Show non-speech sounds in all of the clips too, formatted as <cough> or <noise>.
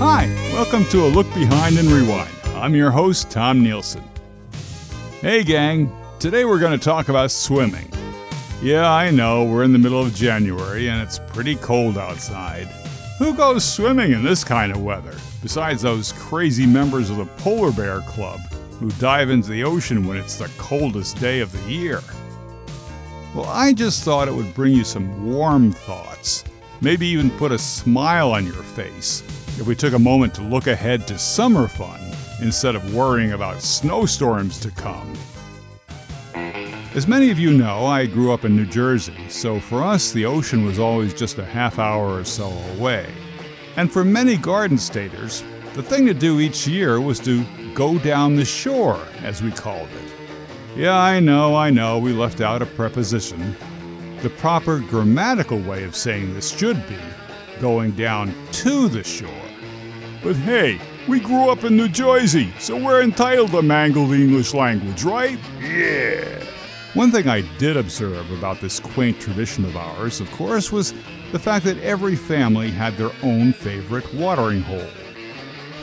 Hi, welcome to a look behind and rewind. I'm your host, Tom Nielson. Hey, gang, today we're going to talk about swimming. Yeah, I know, we're in the middle of January and it's pretty cold outside. Who goes swimming in this kind of weather, besides those crazy members of the Polar Bear Club who dive into the ocean when it's the coldest day of the year? Well, I just thought it would bring you some warm thoughts, maybe even put a smile on your face if we took a moment to look ahead to summer fun instead of worrying about snowstorms to come. As many of you know, I grew up in New Jersey, so for us the ocean was always just a half hour or so away. And for many garden staters, the thing to do each year was to go down the shore, as we called it. Yeah, I know, I know, we left out a preposition. The proper grammatical way of saying this should be going down to the shore. But hey, we grew up in New Jersey, so we're entitled to mangle the English language, right? Yeah. One thing I did observe about this quaint tradition of ours, of course, was the fact that every family had their own favorite watering hole.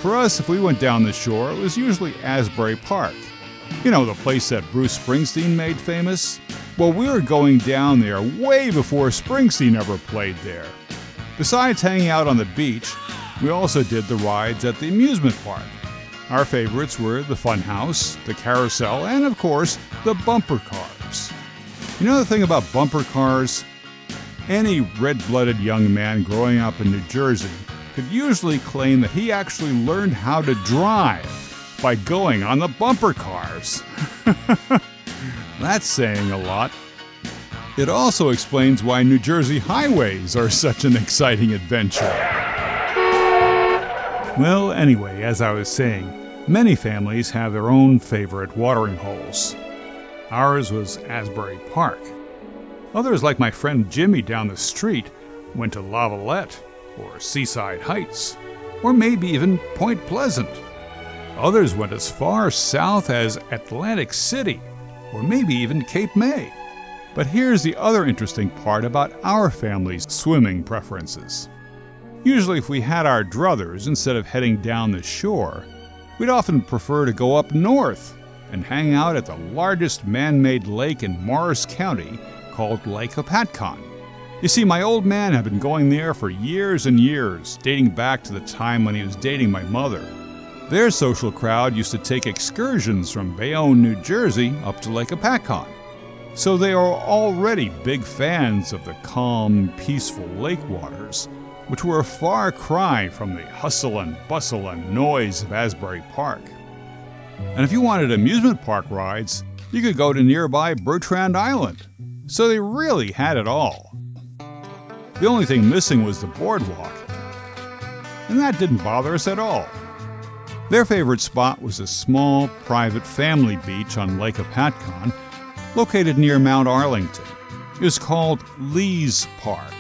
For us, if we went down the shore, it was usually Asbury Park. You know, the place that Bruce Springsteen made famous? Well, we were going down there way before Springsteen ever played there. Besides hanging out on the beach, we also did the rides at the amusement park. Our favorites were the Funhouse, the Carousel, and of course, the bumper cars. You know the thing about bumper cars? Any red blooded young man growing up in New Jersey could usually claim that he actually learned how to drive by going on the bumper cars. <laughs> That's saying a lot. It also explains why New Jersey highways are such an exciting adventure. Well, anyway, as I was saying, many families have their own favorite watering holes. Ours was Asbury Park. Others, like my friend Jimmy down the street, went to Lavallette or Seaside Heights, or maybe even Point Pleasant. Others went as far south as Atlantic City, or maybe even Cape May. But here's the other interesting part about our family's swimming preferences. Usually, if we had our druthers, instead of heading down the shore, we'd often prefer to go up north and hang out at the largest man made lake in Morris County called Lake Hopatcong. You see, my old man had been going there for years and years, dating back to the time when he was dating my mother. Their social crowd used to take excursions from Bayonne, New Jersey, up to Lake Hopatcong. So they are already big fans of the calm, peaceful lake waters, which were a far cry from the hustle and bustle and noise of Asbury Park. And if you wanted amusement park rides, you could go to nearby Bertrand Island. So they really had it all. The only thing missing was the boardwalk. And that didn't bother us at all. Their favorite spot was a small, private family beach on Lake Hopatcong, located near Mount Arlington. It was called Lee's Park,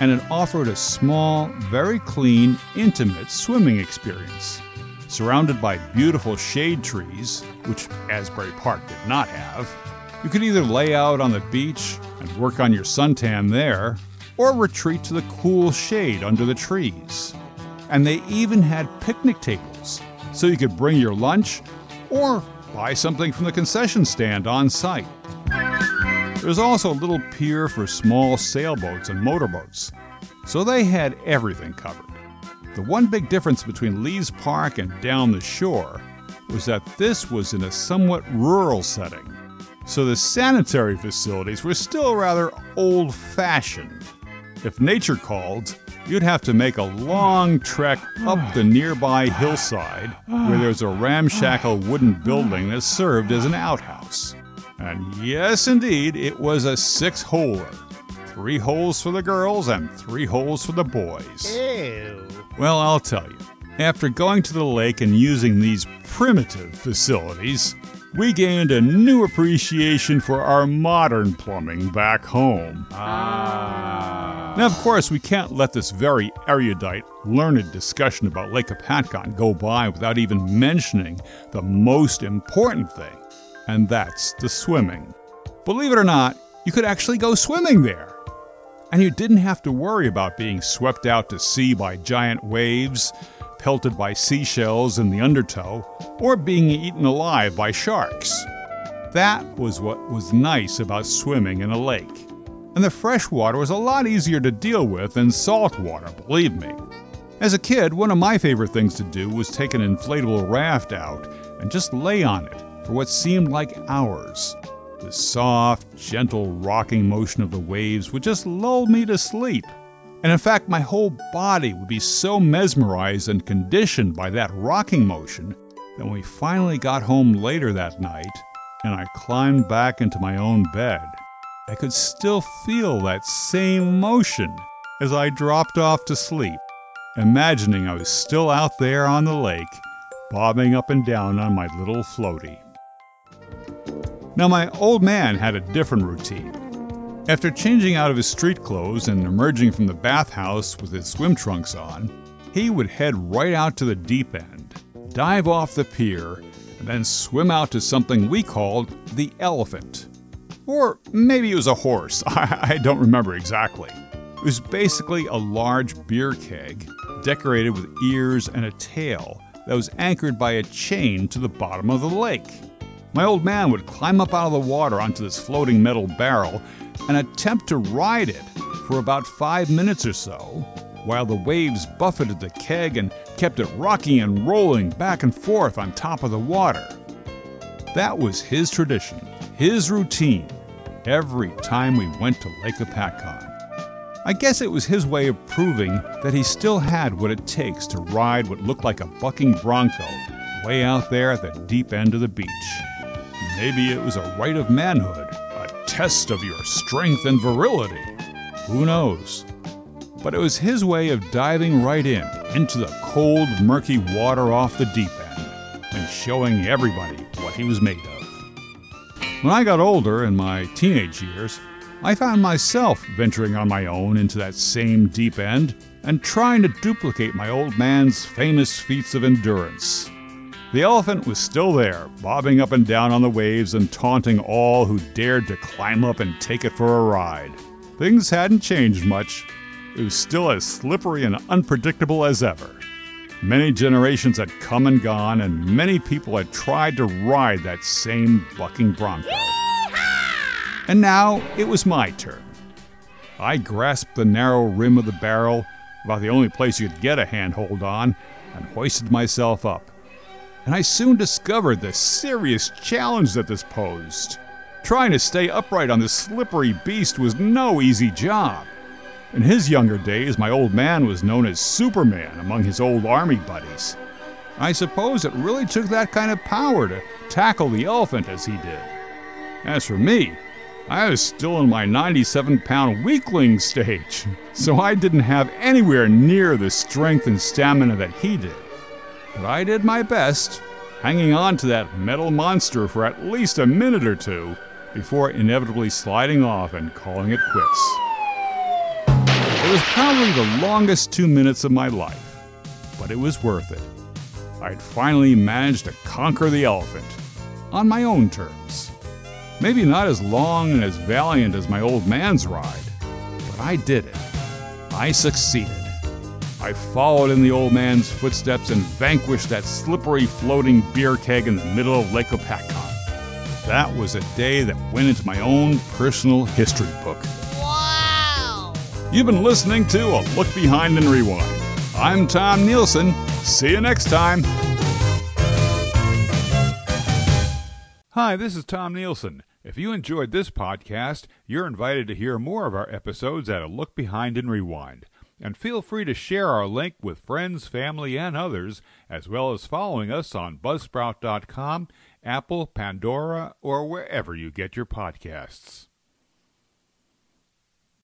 and it offered a small, very clean, intimate swimming experience. Surrounded by beautiful shade trees, which Asbury Park did not have, you could either lay out on the beach and work on your suntan there, or retreat to the cool shade under the trees. And they even had picnic tables, so you could bring your lunch or buy something from the concession stand on site. There's also a little pier for small sailboats and motorboats, so they had everything covered. The one big difference between Lee's Park and down the shore was that this was in a somewhat rural setting, so the sanitary facilities were still rather old fashioned. If nature called, you'd have to make a long trek up the nearby hillside where there's a ramshackle wooden building that served as an outhouse. And yes, indeed, it was a six holer. Three holes for the girls and three holes for the boys. Ew. Well, I'll tell you. After going to the lake and using these primitive facilities, we gained a new appreciation for our modern plumbing back home. Ah. Now, of course, we can't let this very erudite, learned discussion about Lake Hopatcong go by without even mentioning the most important thing, and that's the swimming. Believe it or not, you could actually go swimming there. And you didn't have to worry about being swept out to sea by giant waves, pelted by seashells in the undertow or being eaten alive by sharks. That was what was nice about swimming in a lake. And the fresh water was a lot easier to deal with than salt water, believe me. As a kid, one of my favorite things to do was take an inflatable raft out and just lay on it for what seemed like hours. The soft, gentle rocking motion of the waves would just lull me to sleep. And in fact, my whole body would be so mesmerized and conditioned by that rocking motion that when we finally got home later that night and I climbed back into my own bed, I could still feel that same motion as I dropped off to sleep imagining I was still out there on the lake, bobbing up and down on my little floaty. Now, my old man had a different routine. After changing out of his street clothes and emerging from the bathhouse with his swim trunks on, he would head right out to the deep end, dive off the pier, and then swim out to something we called the elephant. Or maybe it was a horse, <laughs> I, I don't remember exactly. It was basically a large beer keg decorated with ears and a tail that was anchored by a chain to the bottom of the lake. My old man would climb up out of the water onto this floating metal barrel and attempt to ride it for about five minutes or so, while the waves buffeted the keg and kept it rocking and rolling back and forth on top of the water. That was his tradition, his routine, every time we went to Lake Hopatcong. I guess it was his way of proving that he still had what it takes to ride what looked like a bucking bronco way out there at the deep end of the beach. Maybe it was a rite of manhood, a test of your strength and virility. Who knows? But it was his way of diving right in, into the cold, murky water off the deep end, and showing everybody what he was made of. When I got older, in my teenage years, I found myself venturing on my own into that same deep end and trying to duplicate my old man's famous feats of endurance. The elephant was still there, bobbing up and down on the waves and taunting all who dared to climb up and take it for a ride. Things hadn't changed much. It was still as slippery and unpredictable as ever. Many generations had come and gone, and many people had tried to ride that same bucking bronco. And now it was my turn. I grasped the narrow rim of the barrel, about the only place you could get a handhold on, and hoisted myself up. And I soon discovered the serious challenge that this posed. Trying to stay upright on this slippery beast was no easy job. In his younger days, my old man was known as Superman among his old army buddies. I suppose it really took that kind of power to tackle the elephant as he did. As for me, I was still in my 97 pound weakling stage, <laughs> so I didn't have anywhere near the strength and stamina that he did. But I did my best, hanging on to that metal monster for at least a minute or two before inevitably sliding off and calling it quits. It was probably the longest two minutes of my life, but it was worth it. I'd finally managed to conquer the elephant on my own terms. Maybe not as long and as valiant as my old man's ride, but I did it. I succeeded. I followed in the old man's footsteps and vanquished that slippery floating beer keg in the middle of Lake Hopatcong. That was a day that went into my own personal history book. You've been listening to A Look Behind and Rewind. I'm Tom Nielson. See you next time. Hi, this is Tom Nielson. If you enjoyed this podcast, you're invited to hear more of our episodes at A Look Behind and Rewind. And feel free to share our link with friends, family, and others, as well as following us on Buzzsprout.com, Apple, Pandora, or wherever you get your podcasts.